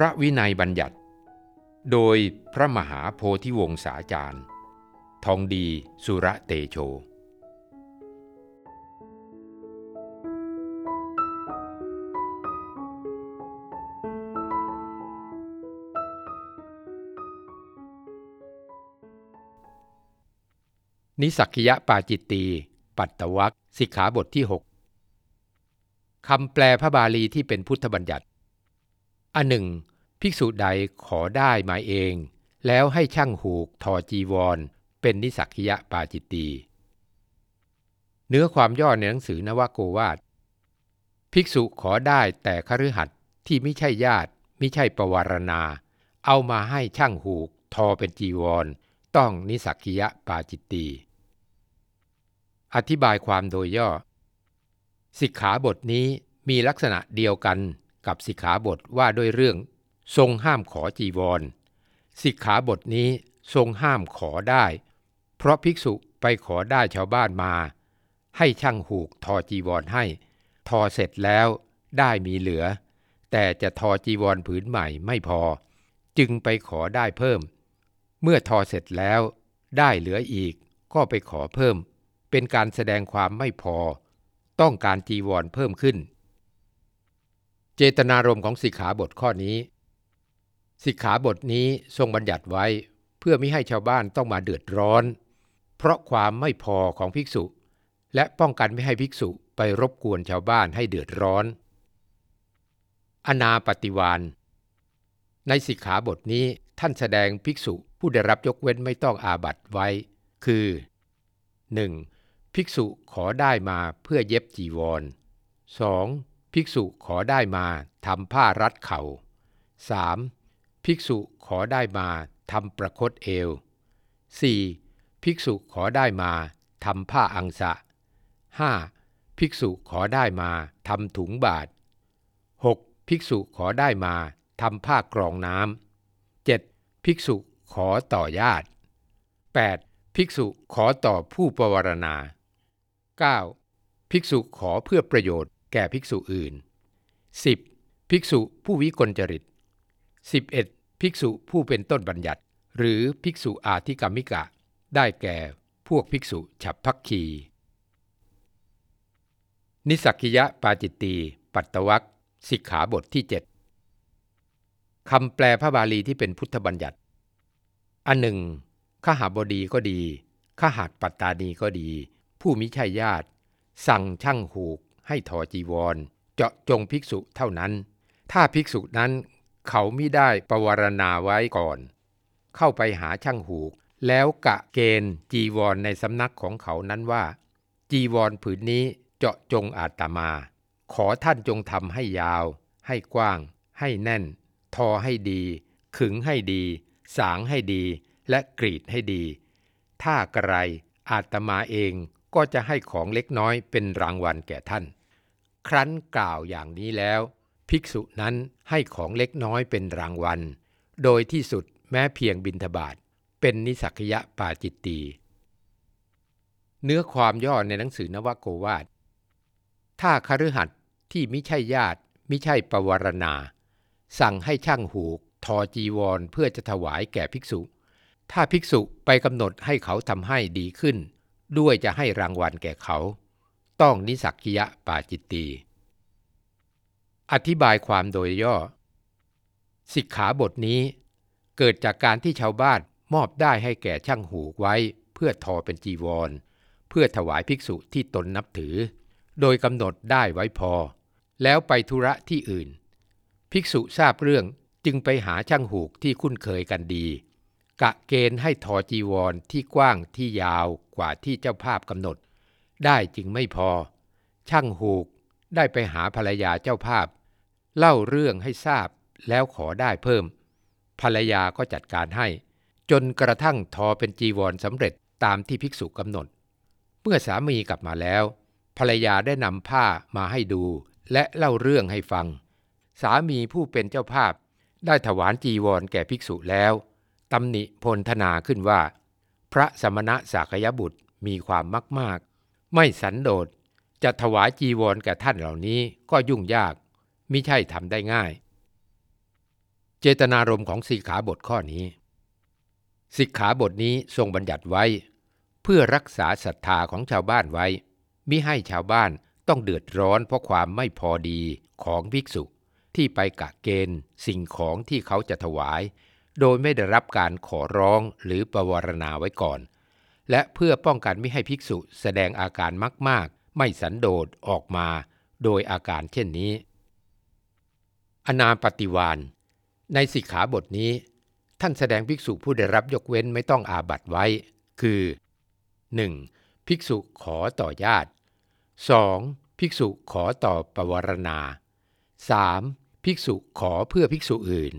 ระวินัยบัญญัติ โดยพระมหาโพธิวงศาจารย์ ทองดีสุระเตโชนิสักคิยปาจิตตี ปัตตวักสิกขาบทที่ 6 คำแปลพระบาลีที่เป็นพุทธบัญญัติ อันหนึ่ง ภิกษุใดขอได้มาเอง แล้วให้ช่างหูกทอจีวร เป็นนิสักคิยปาจิตตีเนื้อความย่อในหนังสือนวโกวาทภิกษุขอได้แต่คฤหัสถ์ที่ไม่ใช่ญาติไม่ใช่ปวารณา เอามาให้ช่างหูกทอเป็นจีวร ต้องนิสักคิยปาจิตตีอธิบายความโดยย่อ สิกขาบทนี้มีลักษณะเดียวกันกับสิกขาบทว่าด้วยเรื่อง ทรงห้ามขอจีวร สิกขาบทนี้ทรงห้ามขอได้ เพราะภิกษุไปขอได้ชาวบ้านมา ให้ช่างหูกทอจีวรให้ ทอเสร็จแล้วได้มีเหลือ แต่จะทอจีวรผืนใหม่ไม่พอ จึงไปขอได้เพิ่ม เมื่อทอเสร็จแล้วได้เหลืออีกก็ไปขอเพิ่ม เป็นการแสดงความไม่พอ ต้องการจีวรเพิ่มขึ้น เจตนารมณ์ของสิกขาบทข้อนี้ สิกขาบทนี้ทรงบัญญัติไว้เพื่อไม่ให้ชาวบ้านต้องมาเดือดร้อน เพราะความไม่พอของภิกษุ และป้องกันไม่ให้ภิกษุไปรบกวนชาวบ้านให้เดือดร้อน อนาปฏิวานในสิกขาบทนี้ท่านแสดงภิกษุผู้ได้รับยกเว้นไม่ต้องอาบัตไว้ คือ 1. ภิกษุขอได้มาเพื่อเย็บจีวร 2. ภิกษุขอได้มาทำผ้ารัดเขา่า 3. ภิกษุขอได้มาทำประคตเอว 4. ภิกษุขอได้มาทำผ้าอังสะ 5. ภิกษุขอได้มาทำถุงบาท 6. ภิกษุขอได้มาทำผ้ากรองน้ำ 7. ภิกษุขอต่อญาติ 8. ภิกษุขอต่อผู้ปวารณา 9. ภิกษุขอเพื่อประโยชน์แก่ภิกษุอื่น 10. ภิกษุผู้วิกลจริต 11. ภิกษุผู้เป็นต้นบัญญัติ หรือภิกษุอาธิกรรมิกะ ได้แก่พวกภิกษุฉับพักคี นิสักิยะปาจิตตีปัตตวักสิกขาบทที่ 7คำแปลพระบาลีที่เป็นพุทธบัญญัติ อันหนึ่งขหาบดีก็ดีขหัดปัตตานีก็ดี ผู้มิใช่ญาติ สั่งช่างหูกให้ถอจีวร เจาะจงภิกษุเท่านั้น ถ้าภิกษุนั้น เขามิได้ประวรณาไว้ก่อน เข้าไปหาช่างหูก แล้วกะเกณฑ์จีวรในสำนักของเขานั้นว่า จีวรผืนนี้เจาะจงอาตมา ขอท่านจงทำให้ยาว ให้กว้าง ให้แน่น ทอให้ดี ขึงให้ดี สางให้ดี และกรีดให้ดี ถ้ากระไรอาตมาเองก็จะให้ของเล็กน้อยเป็นรางวัลแก่ท่าน ครั้นกล่าวอย่างนี้แล้ว ภิกษุนั้นให้ของเล็กน้อยเป็นรางวัล โดยที่สุดแม้เพียงบินทบาทเป็นนิสักยะปาจิตตี เนื้อความย่อในหนังสือนวโกวาท ถ้าคฤหัสถ์ที่มิใช่ญาติมิใช่ปวารณา สั่งให้ช่างหูกทอจีวรเพื่อจะถวายแก่ภิกษุ ถ้าภิกษุไปกำหนดให้เขาทำให้ดีขึ้น ด้วยจะให้รางวัลแก่เขา ต้องนิสักยะปาจิตตี อธิบายความโดยย่อ สิกขาบทนี้ เกิดจากการที่ชาวบ้านมอบได้ให้แก่ช่างหูกไว้ เพื่อทอเป็นจีวร เพื่อถวายภิกษุที่ตนนับถือ โดยกำหนดได้ไว้พอ แล้วไปธุระที่อื่น ภิกษุทราบเรื่องจึงไปหาช่างหูกที่คุ้นเคยกันดี กะเกณฑ์ให้ทอจีวรที่กว้างที่ยาวกว่าที่เจ้าภาพกำหนด ได้จึงไม่พอ ช่างหูกได้ไปหาภรรยาเจ้าภาพ เล่าเรื่องให้ทราบแล้วขอได้เพิ่ม ภรรยาก็จัดการให้ จนกระทั่งทอเป็นจีวรสำเร็จตามที่ภิกษุกำหนด เมื่อสามีกลับมาแล้ว ภรรยาได้นำผ้ามาให้ดู และเล่าเรื่องให้ฟัง สามีผู้เป็นเจ้าภาพ ได้ถวายจีวรแก่ภิกษุแล้วตำหนิพลธนาขึ้นว่า พระสมณะสากยบุตรมีความมากมาก ไม่สันโดษจะถวายจีวรแก่ท่านเหล่านี้ก็ยุ่งยาก มิใช่ทำได้ง่าย เจตนารมณ์ของสิกขาบทข้อนี้ สิกขาบทนี้ทรงบัญญัติไว้ เพื่อรักษาศรัทธาของชาวบ้านไว้ มิให้ชาวบ้านต้องเดือดร้อนเพราะความไม่พอดีของภิกษุที่ไปกะเกณฑ์สิ่งของที่เขาจะถวาย โดยไม่ได้รับการขอร้องหรือประวรณาไว้ก่อน และเพื่อป้องกันไม่ให้ภิกษุแสดงอาการมาก ๆ ไม่สันโดษออกมา โดยอาการเช่นนี้ อนาปฏิวานในสิกขาบทนี้ ท่านแสดงภิกษุผู้ได้รับยกเว้นไม่ต้องอาบัตไว้ คือ 1. ภิกษุขอต่อญาติ 2. ภิกษุขอต่อปวารณา 3. ภิกษุขอเพื่อภิกษุอื่น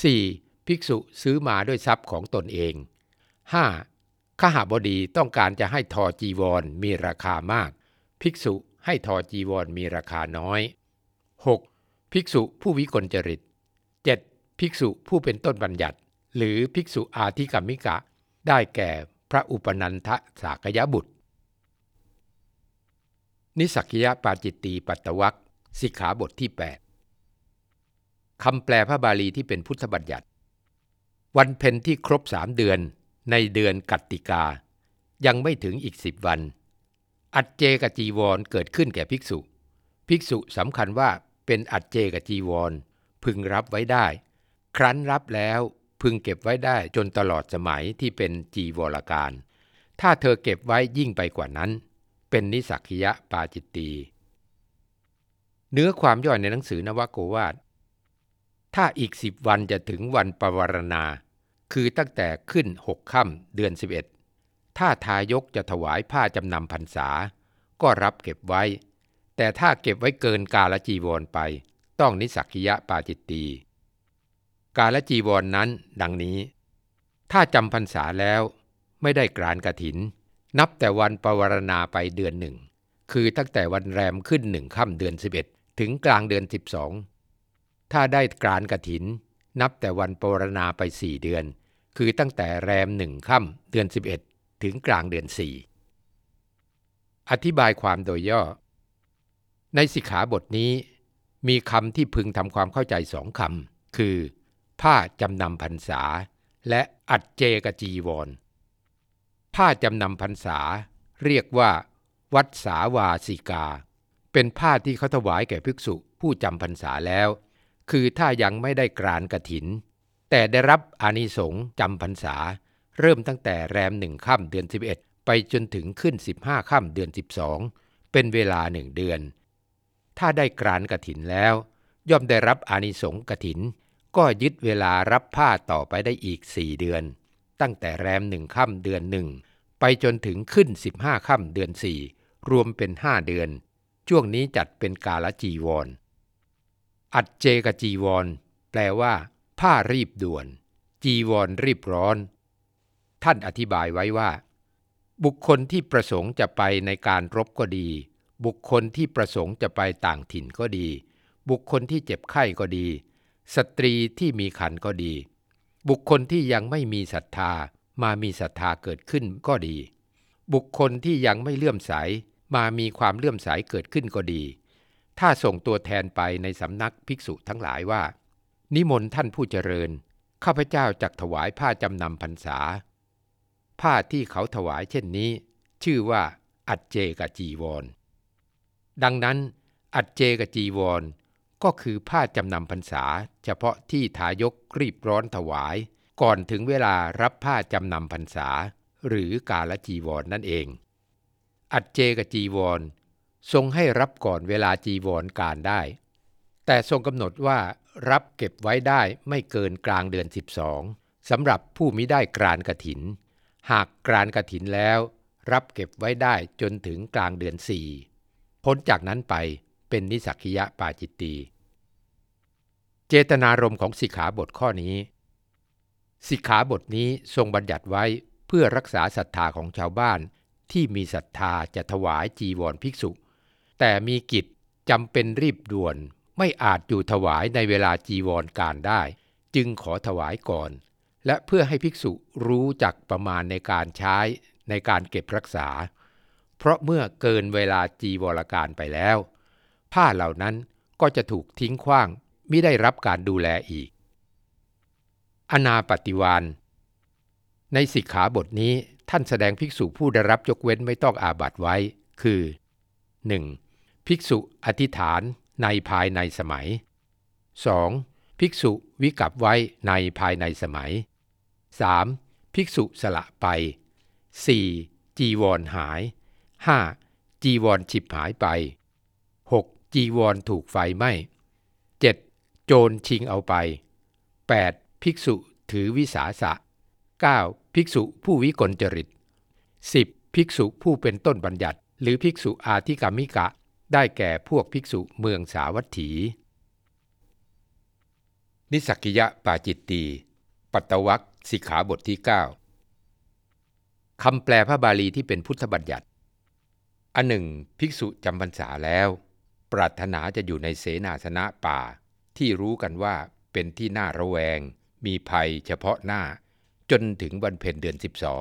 4. ภิกษุซื้อมาด้วยทรัพย์ของตนเอง 5. ขหาบดีต้องการจะให้ทอจีวรมีราคามาก ภิกษุให้ทอจีวรมีราคาน้อย 6. ภิกษุผู้วิกลจริต 7. ภิกษุผู้เป็นต้นบัญญัติ หรือภิกษุอาธิกรรมิกะ ได้แก่พระอุปนันทสากยบุตร นิสักยปาจิตตีปัตตวักสิกขาบทที่ 8 คำแปลพระบาลีที่เป็นพุทธบัญญัติ วันเพ็ญที่ครบสามเดือนในเดือนกัตติกา ยังไม่ถึงอีกสิบวัน อัจเจกจีวรเกิดขึ้นแก่ภิกษุ ภิกษุสำคัญว่า เป็นอัจเจกจีวร พึงรับไว้ได้ ครั้นรับแล้วพึงเก็บไว้ได้จนตลอดสมัยที่เป็นจีวรการ ถ้าเธอเก็บไว้ยิ่งไปกว่านั้น เป็นนิสักยะปาจิตตีเนื้อความย่อยในหนังสือนวโกวาท ถ้าอีกสิบวันจะถึงวันปวารณา คือตั้งแต่ขึ้นหกค่ำเดือนสิบเอ็ดถ้าทายกจะถวายผ้าจำนำพรรษา ก็รับเก็บไว้ แต่ถ้าเก็บไว้เกินกาลจีวรไป ต้องนิสักยะปาจิตตีกาลจีวรนนั้นดังนี้ ถ้าจำพรรษาแล้วไม่ได้กรานกระถิน นับแต่วันปวารณาไปเดือนหนึ่ง คือตั้งแต่วันแรมขึ้นหนึ่งค่ำเดือน 11 ถึงกลางเดือน 12 ถ้าได้กรานกระถิน นับแต่วันปวารณาไปสี่เดือน คือตั้งแต่แรมหนึ่งค่ำเดือน 11 ถึงกลางเดือน 4 อธิบายความโดยย่อ ในสิกขาบทนี้มีคำที่พึงทำความเข้าใจสองคำคือ ผ้าจำนำพรรษา และอัจเจกจีวร ผ้าจำนำพรรษา เรียกว่า วัดสาวาสิกา เป็นผ้าที่เขาถวายแก่ภิกษุผู้จำพรรษาแล้ว คือถ้ายังไม่ได้กรานกระถิน แต่ได้รับอานิสงส์จำพรรษา เริ่มตั้งแต่แรมหนึ่งค่ำเดือน 11 ไปจนถึงขึ้น 15ค่ำเดือน 12 เป็นเวลาหนึ่งเดือน ถ้าได้กรานกระถินแล้ว ย่อมได้รับอานิสงส์กระถิน ก็ยึดเวลารับผ้าต่อไปได้อีกสี่เดือน ตั้งแต่แรมหนึ่งค่ำเดือนหนึ่งไปจนถึงขึ้น15ค่ำเดือนสี่รวมเป็นห้าเดือน ช่วงนี้จัดเป็นกาลจีวร อัดเจกจีวร แปลว่า ผ้ารีบด่วน จีวรรีบร้อน ท่านอธิบายไว้ว่า บุคคลที่ประสงค์จะไปในการรบก็ดี บุคคลที่ประสงค์จะไปต่างถิ่นก็ดี บุคคลที่เจ็บไข้ก็ดี สตรีที่มีขันก็ดี บุคคลที่ยังไม่มีศรัทธามามีศรัทธาเกิดขึ้นก็ดี บุคคลที่ยังไม่เลื่อมใสมามีความเลื่อมใสเกิดขึ้นก็ดี ถ้าส่งตัวแทนไปในสำนักภิกษุทั้งหลายว่า นิมนต์ท่านผู้เจริญ ข้าพเจ้าจักถวายผ้าจำนำพรรษา ผ้าที่เขาถวายเช่นนี้ ชื่อว่า อัจเจกจีวร ดังนั้นอัจเจกจีวร ก็คือผ้าจำนำพรรษา เฉพาะที่ทายกรีบร้อนถวาย ก่อนถึงเวลารับผ้าจำนำพรรษา หรือกาลจีวรนนั่นเอง อัจเจกจีวร ทรงให้รับก่อนเวลาจีวรการได้ แต่ทรงกำหนดว่ารับเก็บไว้ได้ไม่เกินกลางเดือน 12สำหรับผู้มิได้กรานกระถิน หากกรานกระถินแล้ว รับเก็บไว้ได้จนถึงกลางเดือนสี่ พ้นจากนั้นไปเป็นนิสักคิยะปาจิตตีเจตนารมณ์ของสิกขาบทข้อนี้ สิกขาบทนี้ทรงบัญญัติไว้เพื่อรักษาศรัทธาของชาวบ้านที่มีศรัทธาจะถวายจีวรภิกษุ แต่มีกิจจำเป็นรีบด่วนไม่อาจอยู่ถวายในเวลาจีวรการได้ จึงขอถวายก่อน และเพื่อให้ภิกษุรู้จักประมาณในการใช้ในการเก็บรักษา เพราะเมื่อเกินเวลาจีวรการไปแล้ว ผ้าเหล่านั้นก็จะถูกทิ้งขว้างไม่ได้รับการดูแลอีก อนาปฏิวานในสิกขาบทนี้ท่านแสดงภิกษุผู้ได้รับยกเว้นไม่ต้องอาบัตไว้ คือ 1. ภิกษุอธิษฐานในภายในสมัย 2. ภิกษุวิกับไว้ในภายในสมัย 3. ภิกษุสละไป 4. จีวรหาย 5. จีวรฉิบหายไป 6. จีวรถูกไฟไหม้ 7. โจรชิงเอาไป 8. ภิกษุถือวิสาสะ 9. ภิกษุผู้วิกลจริต 10. ภิกษุผู้เป็นต้นบัญญัติ หรือภิกษุอาธิกามิกะ ได้แก่พวกภิกษุเมืองสาวัตถี นิสักกิยะปาจิตตีปัตตวัคสิกขาบทที่ 9คำแปลพระบาลีที่เป็นพุทธบัญญัติ อันหนึ่ง ภิกษุจำพรรษาแล้ว ปรารถนาจะอยู่ในเสนาสนะป่า ที่รู้กันว่าเป็นที่น่าระแวง มีภัยเฉพาะหน้า จนถึงวันเพ็ญเดือน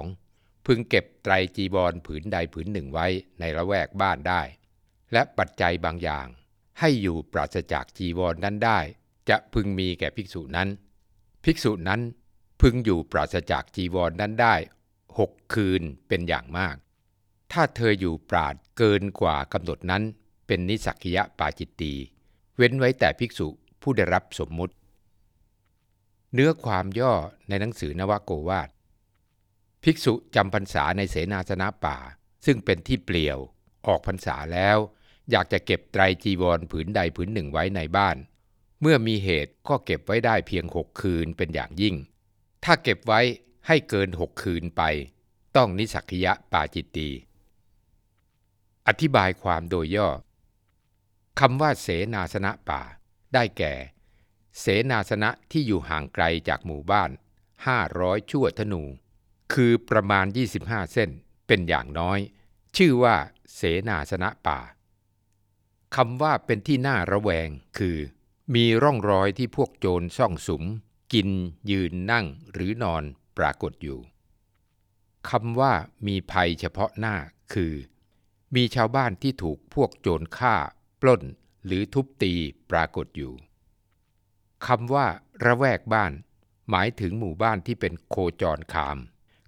12 พึงเก็บไตรจีบอลผืนใดผืนหนึ่งไว้ในละแวกบ้านได้ และปัจจัยบางอย่าง ให้อยู่ปราศจากจีวรนนั้นได้ จะพึงมีแก่ภิกษุนั้น ภิกษุนั้นพึงอยู่ปราศจากจีวรนนั้นได้หกคืนเป็นอย่างมาก ถ้าเธออยู่ปราดเกินกว่ากำหนดนั้น เป็นนิสักยะปาจิตตี เว้นไว้แต่ภิกษุผู้ได้รับสมมุติ เนื้อความย่อในหนังสือนวโกวาท ภิกษุจำพรรษาในเสนาสนะป่า ซึ่งเป็นที่เปลี่ยวออกพรรษาแล้ว อยากจะเก็บไตรจีวรผืนใดผืนหนึ่งไว้ในบ้าน เมื่อมีเหตุก็เก็บไว้ได้เพียงหกคืนเป็นอย่างยิ่ง ถ้าเก็บไว้ให้เกินหกคืนไป ต้องนิสักยะปาจิตตี อธิบายความโดยย่อคำว่าเสนาสนะป่า ได้แก่ เสนาสนะที่อยู่ห่างไกลจากหมู่บ้าน 500 ชั่วธนู คือประมาณ 25 เส้นเป็นอย่างน้อย ชื่อว่า เสนาสนะป่าคำว่าเป็นที่น่าระแวงคือ มีร่องรอยที่พวกโจรซ่องสุม กิน ยืนนั่งหรือนอนปรากฏอยู่คำว่ามีภัยเฉพาะหน้าคือ มีชาวบ้านที่ถูกพวกโจรฆ่า ปล้น หรือทุบตีปรากฏอยู่คำว่า ระแวกบ้าน หมายถึงหมู่บ้านที่เป็นโคจรคาม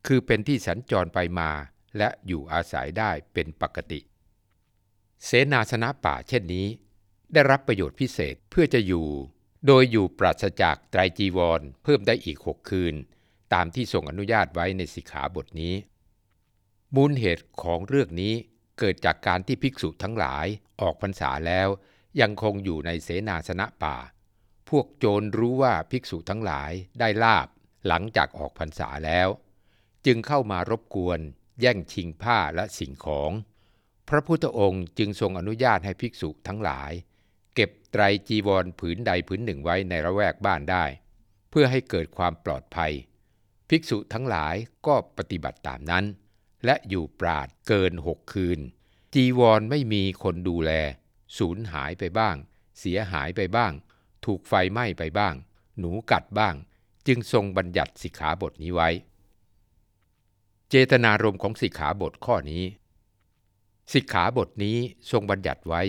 คือเป็นที่สัญจรไปมา และอยู่อาศัยได้เป็นปกติ เสนาสนะป่าเช่นนี้ ได้รับประโยชน์พิเศษเพื่อจะอยู่ โดยอยู่ปราศจากไตรจีวร เพิ่มได้อีกหกคืน ตามที่ทรงอนุญาตไว้ในสิกขาบทนี้ มูลเหตุของเรื่องนี้ เกิดจากการที่ภิกษุทั้งหลายออกพรรษาแล้ว ยังคงอยู่ในเสนาสนะป่า พวกโจรรู้ว่าภิกษุทั้งหลายได้ลาบหลังจากออกพรรษาแล้ว จึงเข้ามารบกวน แย่งชิงผ้าและสิ่งของ พระพุทธองค์จึงทรงอนุญาตให้ภิกษุทั้งหลาย เก็บไตรจีวรผืนใดผืนหนึ่งไว้ในระแวกบ้านได้ เพื่อให้เกิดความปลอดภัย ภิกษุทั้งหลายก็ปฏิบัติตามนั้น และอยู่ปราดเกินหกคืน จีวรไม่มีคนดูแล สูญหายไปบ้าง เสียหายไปบ้าง ถูกไฟไหม้ไปบ้าง หนูกัดบ้าง จึงทรงบัญญัติสิกขาบทนี้ไว้ เจตนารมณ์ของสิกขาบทข้อนี้ สิกขาบทนี้ทรงบัญญัติไว้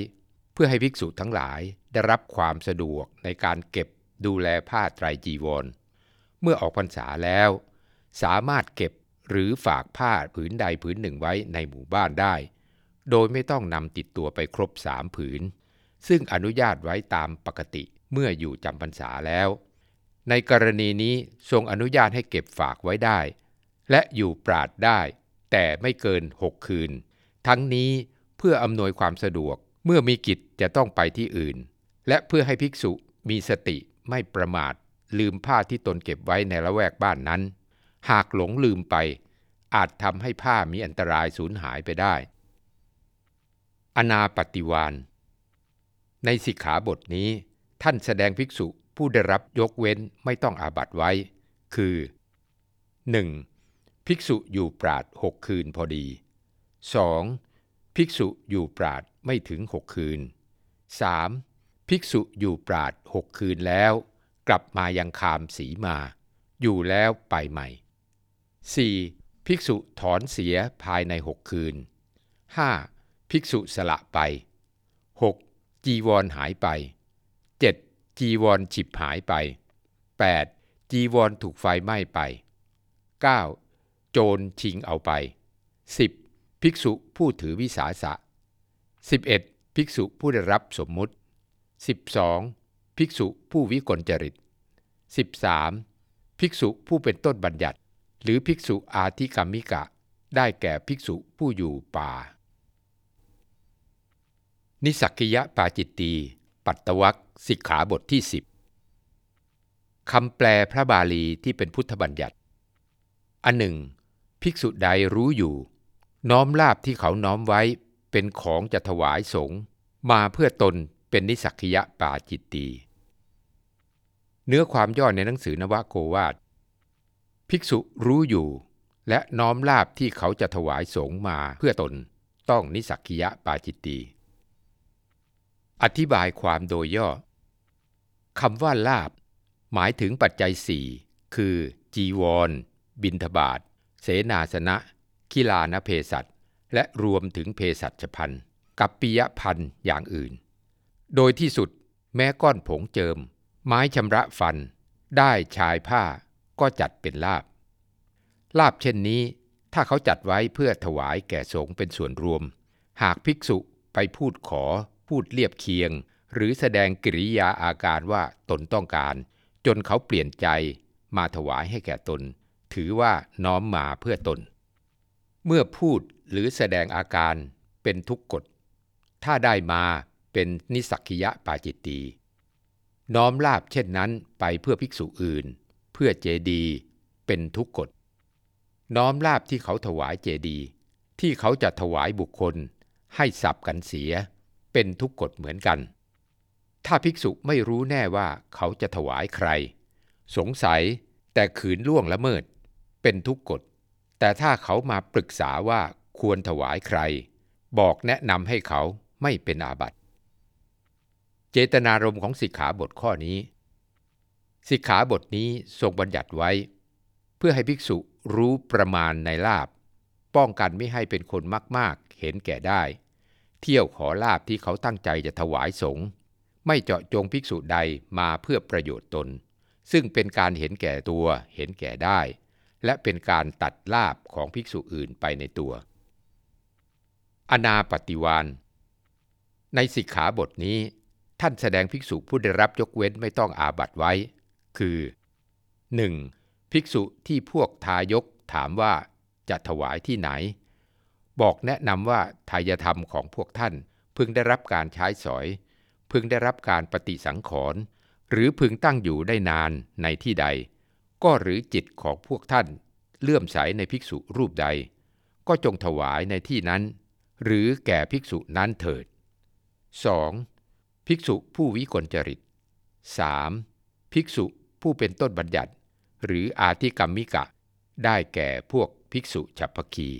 เพื่อให้ภิกษุทั้งหลายได้รับความสะดวกในการเก็บดูแลผ้าไตรจีวร เมื่อออกพรรษาแล้ว สามารถเก็บ หรือฝากผ้าผืนใดผืนหนึ่งไว้ในหมู่บ้านได้ โดยไม่ต้องนำติดตัวไปครบสามผืน ซึ่งอนุญาตไว้ตามปกติเมื่ออยู่จำพรรษาแล้ว ในกรณีนี้ทรงอนุญาตให้เก็บฝากไว้ได้ และอยู่ปราดได้ แต่ไม่เกินหกคืน ทั้งนี้เพื่ออำนวยความสะดวกเมื่อมีกิจจะต้องไปที่อื่น และเพื่อให้ภิกษุมีสติไม่ประมาทลืมผ้าที่ตนเก็บไว้ในละแวกบ้านนั้น หากหลงลืมไป อาจทำให้ผ้ามีอันตรายสูญหายไปได้ อนาปฏิวานในสิกขาบทนี้ ท่านแสดงภิกษุผู้ได้รับยกเว้นไม่ต้องอาบัตไว้ คือ 1. ภิกษุอยู่ปราดหกคืนพอดี 2. ภิกษุอยู่ปราดไม่ถึงหกคืน 3. ภิกษุอยู่ปราดหกคืนแล้ว กลับมายังคามสีมา อยู่แล้วไปใหม่ 4. ภิกษุถอนเสียภายในหกคืน 5. ภิกษุสละไป 6. จีวรหายไป 7. จีวรฉิบหายไป 8. จีวรถูกไฟไหม้ไป 9. โจรชิงเอาไป 10. ภิกษุผู้ถือวิสาสะ 11. ภิกษุผู้ได้รับสมมุติ 12. ภิกษุผู้วิกลจริต 13. ภิกษุผู้เป็นต้นบัญญัติ หรือภิกษุอาธิกรรมิกะ ได้แก่ภิกษุผู้อยู่ป่า นิสักกิยะปาจิตตี ปัตตวักสิกขาบทที่สิบคำแปลพระบาลีที่เป็นพุทธบัญญัติ อันหนึ่ง ภิกษุใดรู้อยู่ น้อมลาบที่เขาน้อมไว้เป็นของจะถวายสงฆ์มาเพื่อตนเป็นนิสักยะปาจิตตี เนื้อความย่อในหนังสือนวโกวาท ภิกษุรู้อยู่ และน้อมลาบที่เขาจะถวายสงมาเพื่อตนต้องนิสักกิยะปาจิตตีอธิบายความโดยย่อคำว่าลาบ หมายถึงปัจจัยสี่คือ จีวร บินทบาทเสนาสนะคิลานเพสัตและรวมถึงเพสัชพันธ์กับปิยพันธ์อย่างอื่น โดยที่สุดแม้ก้อนผงเจิม ไม้ชำระฟัน ได้ชายผ้า ก็จัดเป็นลาบ ลาบเช่นนี้ถ้าเขาจัดไว้เพื่อถวายแก่สงฆ์เป็นส่วนรวม หากภิกษุไปพูดขอ พูดเรียบเคียง หรือแสดงกิริยาอาการว่าตนต้องการ จนเขาเปลี่ยนใจมาถวายให้แก่ตน ถือว่าน้อมมาเพื่อตน เมื่อพูดหรือแสดงอาการเป็นทุกกฎ ถ้าได้มาเป็นนิสักคิยะปาจิตตี น้อมลาบเช่นนั้นไปเพื่อภิกษุอื่น เพื่อเจดีเป็นทุกกฎ น้อมลาบที่เขาถวายเจดีที่เขาจะถวายบุคคล ให้สับกันเสีย เป็นทุกกฎเหมือนกัน ถ้าภิกษุไม่รู้แน่ว่าเขาจะถวายใคร สงสัยแต่ขืนล่วงละเมิด เป็นทุกกฎ แต่ถ้าเขามาปรึกษาว่าควรถวายใคร บอกแนะนำให้เขาไม่เป็นอาบัติ เจตนารมณ์ของสิกขาบทข้อนี้ สิกขาบทนี้ทรงบัญญัติไว้ เพื่อให้ภิกษุรู้ประมาณในลาบ ป้องกันไม่ให้เป็นคนมากๆ เห็นแก่ได้ เที่ยวขอลาบที่เขาตั้งใจจะถวายสงฆ์ไม่เจาะจงภิกษุใดมาเพื่อประโยชน์ตน ซึ่งเป็นการเห็นแก่ตัวเห็นแก่ได้ และเป็นการตัดลาบของภิกษุอื่นไปในตัว อนาปฏิวานในสิกขาบทนี้ ท่านแสดงภิกษุผู้ได้รับยกเว้นไม่ต้องอาบัตไว้ คือ 1. ภิกษุที่พวกทายกถามว่าจะถวายที่ไหน บอกแนะนำว่าทายธรรมของพวกท่านพึงได้รับการใช้สอย พึงได้รับการปฏิสังขรณ์หรือพึงตั้งอยู่ได้นานในที่ใด ก็หรือจิตของพวกท่าน เลื่อมใสในภิกษุรูปใด ก็จงถวายในที่นั้น หรือแก่ภิกษุนั้นเถิด 2. ภิกษุผู้วิกลจริต 3. ภิกษุ ผู้เป็นต้นบัญญัติ หรืออาธิกรรมิกะ ได้แก่พวกภิกษุฉัพพคี